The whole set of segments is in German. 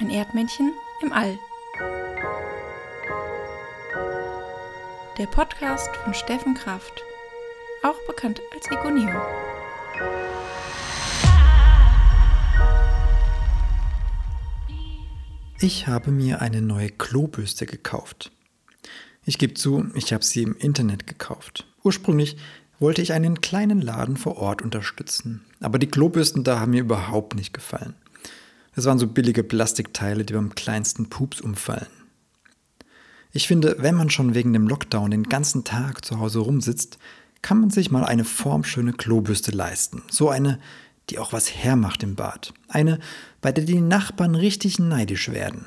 Ein Erdmännchen im All. Der Podcast von Steffen Kraft, auch bekannt als Egoneo. Ich habe mir eine neue Klobürste gekauft. Ich gebe zu, ich habe sie im Internet gekauft. Ursprünglich wollte ich einen kleinen Laden vor Ort unterstützen. Aber die Klobürsten da haben mir überhaupt nicht gefallen. Es waren so billige Plastikteile, die beim kleinsten Pups umfallen. Ich finde, wenn man schon wegen dem Lockdown den ganzen Tag zu Hause rumsitzt, kann man sich mal eine formschöne Klobürste leisten. So eine, die auch was hermacht im Bad. Eine, bei der die Nachbarn richtig neidisch werden.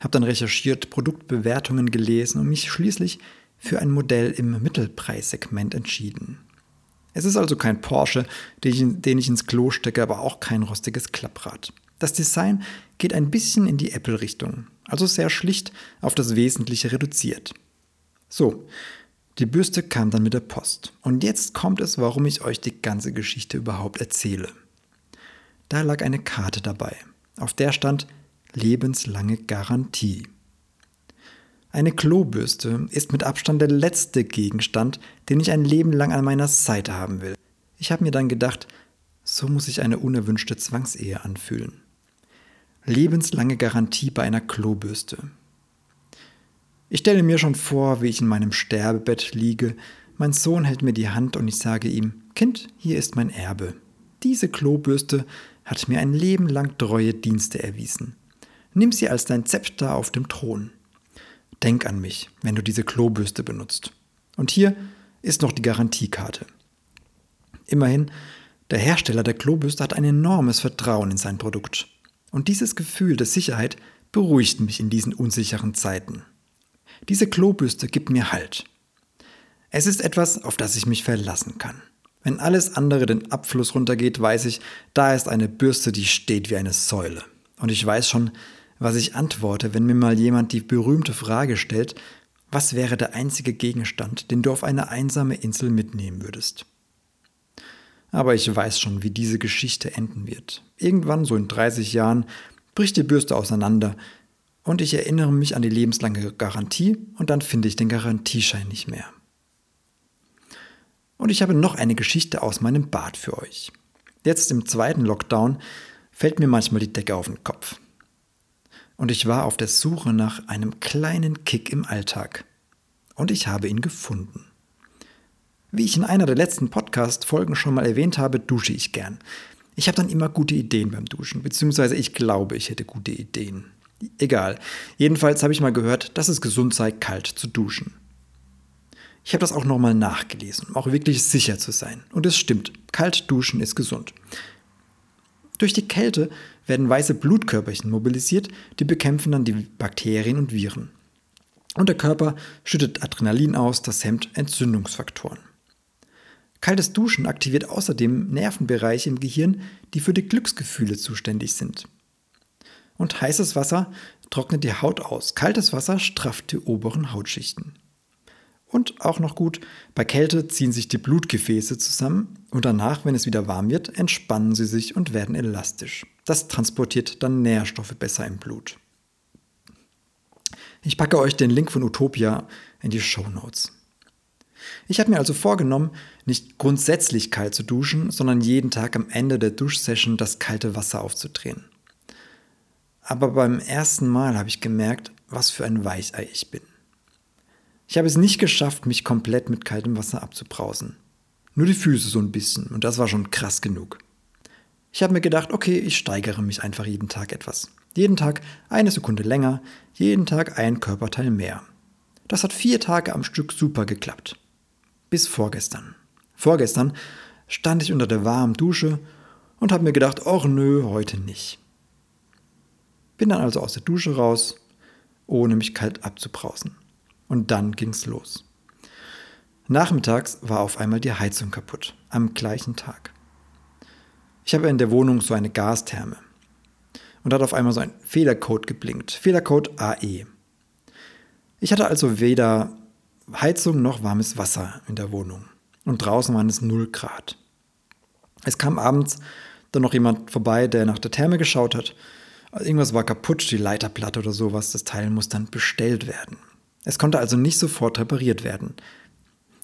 Hab dann recherchiert, Produktbewertungen gelesen und mich schließlich für ein Modell im Mittelpreissegment entschieden. Es ist also kein Porsche, den ich ins Klo stecke, aber auch kein rostiges Klapprad. Das Design geht ein bisschen in die Apple-Richtung, also sehr schlicht auf das Wesentliche reduziert. So, die Bürste kam dann mit der Post. Und jetzt kommt es, warum ich euch die ganze Geschichte überhaupt erzähle. Da lag eine Karte dabei, auf der stand lebenslange Garantie. Eine Klobürste ist mit Abstand der letzte Gegenstand, den ich ein Leben lang an meiner Seite haben will. Ich habe mir dann gedacht, so muss sich eine unerwünschte Zwangsehe anfühlen. Lebenslange Garantie bei einer Klobürste. Ich stelle mir schon vor, wie ich in meinem Sterbebett liege, mein Sohn hält mir die Hand und ich sage ihm, Kind, hier ist mein Erbe. Diese Klobürste hat mir ein Leben lang treue Dienste erwiesen. Nimm sie als dein Zepter auf dem Thron. Denk an mich, wenn du diese Klobürste benutzt. Und hier ist noch die Garantiekarte. Immerhin, der Hersteller der Klobürste hat ein enormes Vertrauen in sein Produkt. Und dieses Gefühl der Sicherheit beruhigt mich in diesen unsicheren Zeiten. Diese Klobürste gibt mir Halt. Es ist etwas, auf das ich mich verlassen kann. Wenn alles andere den Abfluss runtergeht, weiß ich, da ist eine Bürste, die steht wie eine Säule. Und ich weiß schon, was ich antworte, wenn mir mal jemand die berühmte Frage stellt, was wäre der einzige Gegenstand, den du auf eine einsame Insel mitnehmen würdest? Aber ich weiß schon, wie diese Geschichte enden wird. Irgendwann, so in 30 Jahren, bricht die Bürste auseinander und ich erinnere mich an die lebenslange Garantie und dann finde ich den Garantieschein nicht mehr. Und ich habe noch eine Geschichte aus meinem Bad für euch. Jetzt im zweiten Lockdown fällt mir manchmal die Decke auf den Kopf und ich war auf der Suche nach einem kleinen Kick im Alltag. Und ich habe ihn gefunden. Wie ich in einer der letzten Podcast-Folgen schon mal erwähnt habe, dusche ich gern. Ich habe dann immer gute Ideen beim Duschen, beziehungsweise ich glaube, ich hätte gute Ideen. Egal. Jedenfalls habe ich mal gehört, dass es gesund sei, kalt zu duschen. Ich habe das auch nochmal nachgelesen, um auch wirklich sicher zu sein. Und es stimmt, kalt duschen ist gesund. Durch die Kälte werden weiße Blutkörperchen mobilisiert, die bekämpfen dann die Bakterien und Viren. Und der Körper schüttet Adrenalin aus, das hemmt Entzündungsfaktoren. Kaltes Duschen aktiviert außerdem Nervenbereiche im Gehirn, die für die Glücksgefühle zuständig sind. Und heißes Wasser trocknet die Haut aus, kaltes Wasser strafft die oberen Hautschichten. Und auch noch gut, bei Kälte ziehen sich die Blutgefäße zusammen und danach, wenn es wieder warm wird, entspannen sie sich und werden elastisch. Das transportiert dann Nährstoffe besser im Blut. Ich packe euch den Link von Utopia in die Show Notes. Ich habe mir also vorgenommen, nicht grundsätzlich kalt zu duschen, sondern jeden Tag am Ende der Duschsession das kalte Wasser aufzudrehen. Aber beim ersten Mal habe ich gemerkt, was für ein Weichei ich bin. Ich habe es nicht geschafft, mich komplett mit kaltem Wasser abzubrausen. Nur die Füße so ein bisschen und das war schon krass genug. Ich habe mir gedacht, okay, ich steigere mich einfach jeden Tag etwas. Jeden Tag eine Sekunde länger, jeden Tag ein Körperteil mehr. Das hat vier Tage am Stück super geklappt. Bis vorgestern. Vorgestern stand ich unter der warmen Dusche und habe mir gedacht, ach nö, heute nicht. Bin dann also aus der Dusche raus, ohne mich kalt abzubrausen. Und dann ging's los. Nachmittags war auf einmal die Heizung kaputt, am gleichen Tag. Ich habe in der Wohnung so eine Gastherme. Und hat auf einmal so ein Fehlercode geblinkt. Fehlercode AE. Ich hatte also weder Heizung noch warmes Wasser in der Wohnung. Und draußen waren es 0 Grad. Es kam abends dann noch jemand vorbei, der nach der Therme geschaut hat. Irgendwas war kaputt, die Leiterplatte oder sowas. Das Teil muss dann bestellt werden. Es konnte also nicht sofort repariert werden.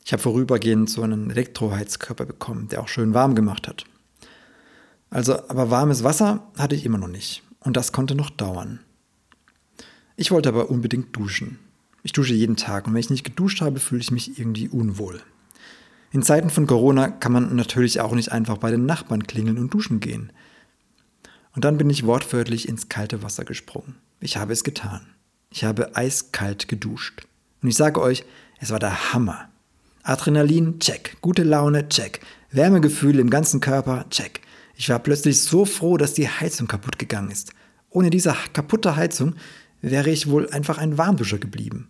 Ich habe vorübergehend so einen Elektroheizkörper bekommen, der auch schön warm gemacht hat. Also, aber warmes Wasser hatte ich immer noch nicht. Und das konnte noch dauern. Ich wollte aber unbedingt duschen. Ich dusche jeden Tag und wenn ich nicht geduscht habe, fühle ich mich irgendwie unwohl. In Zeiten von Corona kann man natürlich auch nicht einfach bei den Nachbarn klingeln und duschen gehen. Und dann bin ich wortwörtlich ins kalte Wasser gesprungen. Ich habe es getan. Ich habe eiskalt geduscht. Und ich sage euch, es war der Hammer. Adrenalin, check. Gute Laune, check. Wärmegefühl im ganzen Körper, check. Ich war plötzlich so froh, dass die Heizung kaputt gegangen ist. Ohne diese kaputte Heizung wäre ich wohl einfach ein Warmduscher geblieben.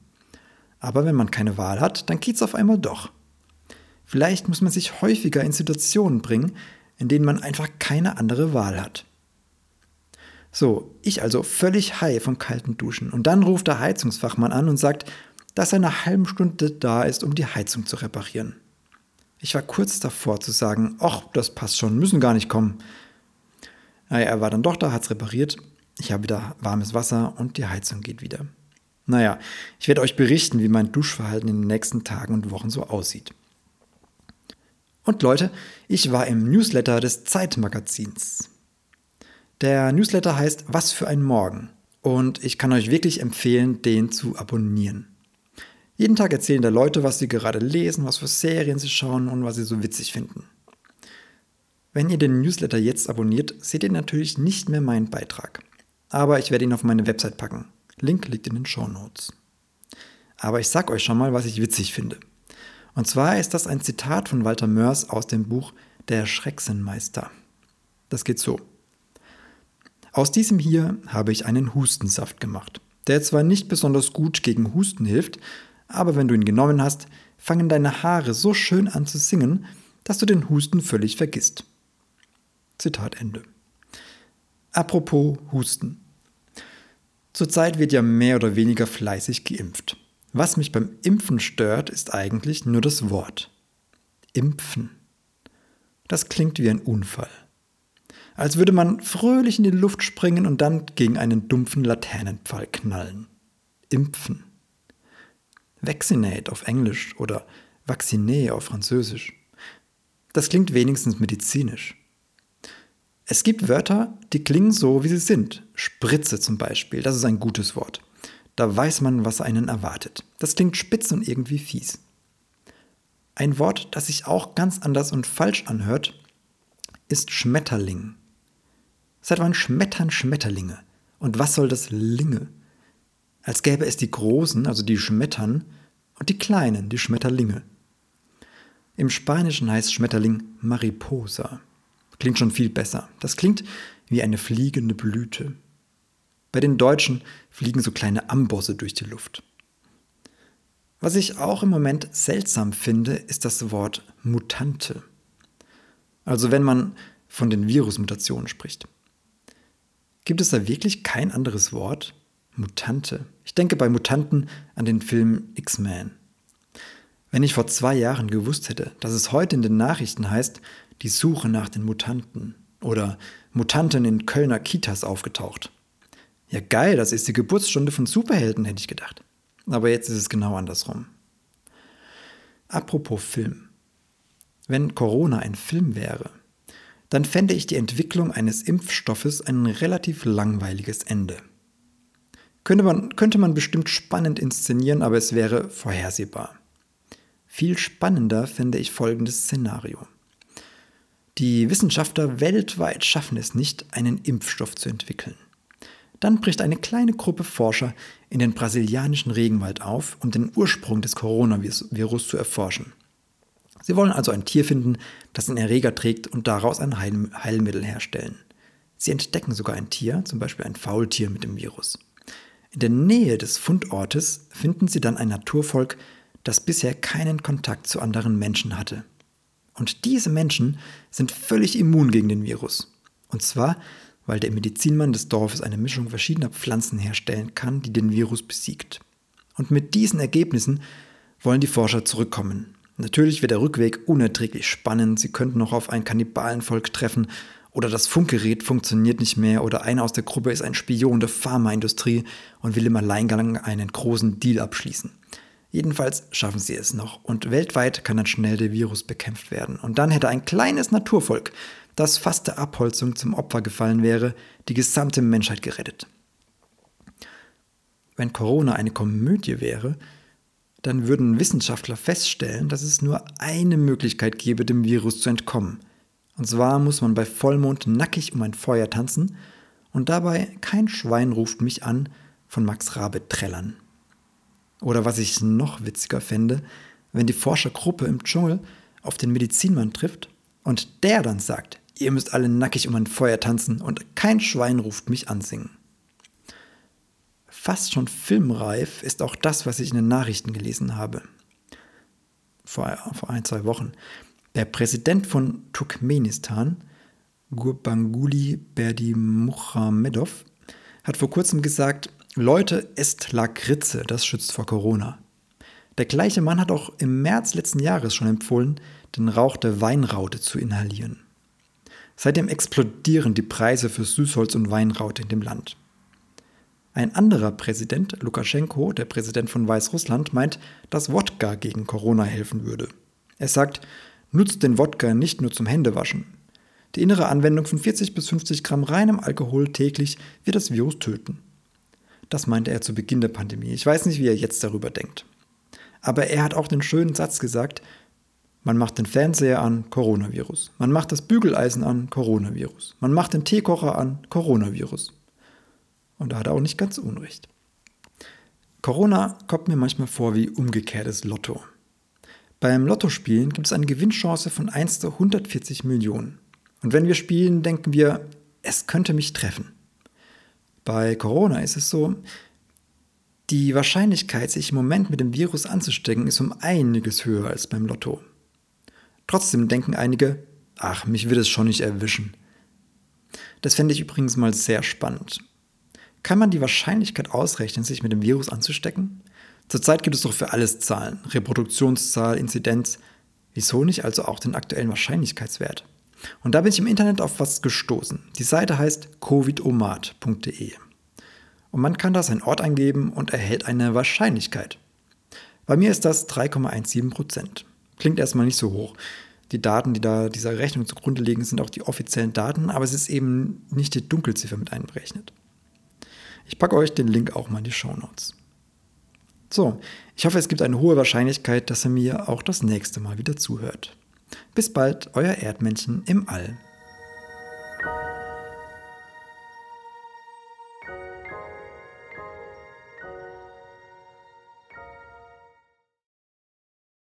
Aber wenn man keine Wahl hat, dann geht's auf einmal doch. Vielleicht muss man sich häufiger in Situationen bringen, in denen man einfach keine andere Wahl hat. So, ich also völlig high vom kalten Duschen. Und dann ruft der Heizungsfachmann an und sagt, dass er eine halbe Stunde da ist, um die Heizung zu reparieren. Ich war kurz davor zu sagen, ach, das passt schon, müssen gar nicht kommen. Naja, er war dann doch da, hat es repariert. Ich habe wieder warmes Wasser und die Heizung geht wieder. Naja, ich werde euch berichten, wie mein Duschverhalten in den nächsten Tagen und Wochen so aussieht. Und Leute, ich war im Newsletter des Zeitmagazins. Der Newsletter heißt Was für ein Morgen und ich kann euch wirklich empfehlen, den zu abonnieren. Jeden Tag erzählen da Leute, was sie gerade lesen, was für Serien sie schauen und was sie so witzig finden. Wenn ihr den Newsletter jetzt abonniert, seht ihr natürlich nicht mehr meinen Beitrag. Aber ich werde ihn auf meine Website packen. Link liegt in den Show Notes. Aber ich sag euch schon mal, was ich witzig finde. Und zwar ist das ein Zitat von Walter Mörs aus dem Buch Der Schrecksenmeister. Das geht so. Aus diesem hier habe ich einen Hustensaft gemacht, der zwar nicht besonders gut gegen Husten hilft, aber wenn du ihn genommen hast, fangen deine Haare so schön an zu singen, dass du den Husten völlig vergisst. Zitat Ende. Apropos Husten. Zurzeit wird ja mehr oder weniger fleißig geimpft. Was mich beim Impfen stört, ist eigentlich nur das Wort. Impfen. Das klingt wie ein Unfall als würde man fröhlich in die Luft springen und dann gegen einen dumpfen Laternenpfahl knallen. Impfen. Vaccinate auf Englisch oder Vacciner auf Französisch. Das klingt wenigstens medizinisch. Es gibt Wörter, die klingen so, wie sie sind. Spritze zum Beispiel, das ist ein gutes Wort. Da weiß man, was einen erwartet. Das klingt spitz und irgendwie fies. Ein Wort, das sich auch ganz anders und falsch anhört, ist Schmetterling. Seit wann schmettern Schmetterlinge? Und was soll das Linge? Als gäbe es die Großen, also die schmettern, und die Kleinen, die Schmetterlinge. Im Spanischen heißt Schmetterling Mariposa. Klingt schon viel besser. Das klingt wie eine fliegende Blüte. Bei den Deutschen fliegen so kleine Ambosse durch die Luft. Was ich auch im Moment seltsam finde, ist das Wort Mutante. Also wenn man von den Virusmutationen spricht. Gibt es da wirklich kein anderes Wort? Mutante. Ich denke bei Mutanten an den Film X-Men. Wenn ich vor zwei Jahren gewusst hätte, dass es heute in den Nachrichten heißt, die Suche nach den Mutanten oder Mutanten in Kölner Kitas aufgetaucht. Ja geil, das ist die Geburtsstunde von Superhelden, hätte ich gedacht. Aber jetzt ist es genau andersrum. Apropos Film. Wenn Corona ein Film wäre, dann fände ich die Entwicklung eines Impfstoffes ein relativ langweiliges Ende. Könnte man, könnte man bestimmt spannend inszenieren, aber es wäre vorhersehbar. Viel spannender fände ich folgendes Szenario. Die Wissenschaftler weltweit schaffen es nicht, einen Impfstoff zu entwickeln. Dann bricht eine kleine Gruppe Forscher in den brasilianischen Regenwald auf, um den Ursprung des Coronavirus zu erforschen. Sie wollen also ein Tier finden, das den Erreger trägt und daraus ein Heilmittel herstellen. Sie entdecken sogar ein Tier, zum Beispiel ein Faultier mit dem Virus. In der Nähe des Fundortes finden sie dann ein Naturvolk, das bisher keinen Kontakt zu anderen Menschen hatte. Und diese Menschen sind völlig immun gegen den Virus. Und zwar, weil der Medizinmann des Dorfes eine Mischung verschiedener Pflanzen herstellen kann, die den Virus besiegt. Und mit diesen Ergebnissen wollen die Forscher zurückkommen Natürlich wird der Rückweg unerträglich spannend. Sie könnten noch auf ein Kannibalenvolk treffen Oder das Funkgerät funktioniert nicht mehr oder einer aus der Gruppe ist ein Spion der Pharmaindustrie und will im Alleingang einen großen Deal abschließen. Jedenfalls schaffen sie es noch und weltweit kann dann schnell der Virus bekämpft werden. Und dann hätte ein kleines Naturvolk, das fast der Abholzung zum Opfer gefallen wäre, die gesamte Menschheit gerettet. Wenn Corona eine Komödie wäre, dann würden Wissenschaftler feststellen, dass es nur eine Möglichkeit gäbe, dem Virus zu entkommen – und zwar muss man bei Vollmond nackig um ein Feuer tanzen und dabei Kein Schwein ruft mich an von Max Rabe trällern. Oder was ich noch witziger fände, wenn die Forschergruppe im Dschungel auf den Medizinmann trifft und der dann sagt, ihr müsst alle nackig um ein Feuer tanzen und kein Schwein ruft mich ansingen. Fast schon filmreif ist auch das, was ich in den Nachrichten gelesen habe. Vor, vor ein, zwei Wochen. Der Präsident von Turkmenistan, Gurbanguly Berdimuhamedov, hat vor kurzem gesagt, Leute, esst Lakritze, das schützt vor Corona. Der gleiche Mann hat auch im März letzten Jahres schon empfohlen, den Rauch der Weinraute zu inhalieren. Seitdem explodieren die Preise für Süßholz und Weinraute in dem Land. Ein anderer Präsident, Lukaschenko, der Präsident von Weißrussland, meint, dass Wodka gegen Corona helfen würde. Er sagt, Nutzt den Wodka nicht nur zum Händewaschen. Die innere Anwendung von 40 bis 50 Gramm reinem Alkohol täglich wird das Virus töten. Das meinte er zu Beginn der Pandemie. Ich weiß nicht, wie er jetzt darüber denkt. Aber er hat auch den schönen Satz gesagt, man macht den Fernseher an, Coronavirus. Man macht das Bügeleisen an, Coronavirus. Man macht den Teekocher an, Coronavirus. Und da hat er auch nicht ganz unrecht. Corona kommt mir manchmal vor wie umgekehrtes Lotto. Beim Lottospielen gibt es eine Gewinnchance von 1 zu 140 Millionen. Und wenn wir spielen, denken wir, es könnte mich treffen. Bei Corona ist es so, die Wahrscheinlichkeit, sich im Moment mit dem Virus anzustecken, ist um einiges höher als beim Lotto. Trotzdem denken einige, ach, mich wird es schon nicht erwischen. Das fände ich übrigens mal sehr spannend. Kann man die Wahrscheinlichkeit ausrechnen, sich mit dem Virus anzustecken? Zurzeit gibt es doch für alles Zahlen. Reproduktionszahl, Inzidenz. Wieso nicht also auch den aktuellen Wahrscheinlichkeitswert? Und da bin ich im Internet auf was gestoßen. Die Seite heißt covidomat.de. Und man kann da seinen Ort eingeben und erhält eine Wahrscheinlichkeit. Bei mir ist das 3,17 Prozent. Klingt erstmal nicht so hoch. Die Daten, die da dieser Rechnung zugrunde liegen, sind auch die offiziellen Daten, aber es ist eben nicht die Dunkelziffer mit einberechnet. Ich packe euch den Link auch mal in die Show Notes. So, ich hoffe, es gibt eine hohe Wahrscheinlichkeit, dass er mir auch das nächste Mal wieder zuhört. Bis bald, euer Erdmännchen im All.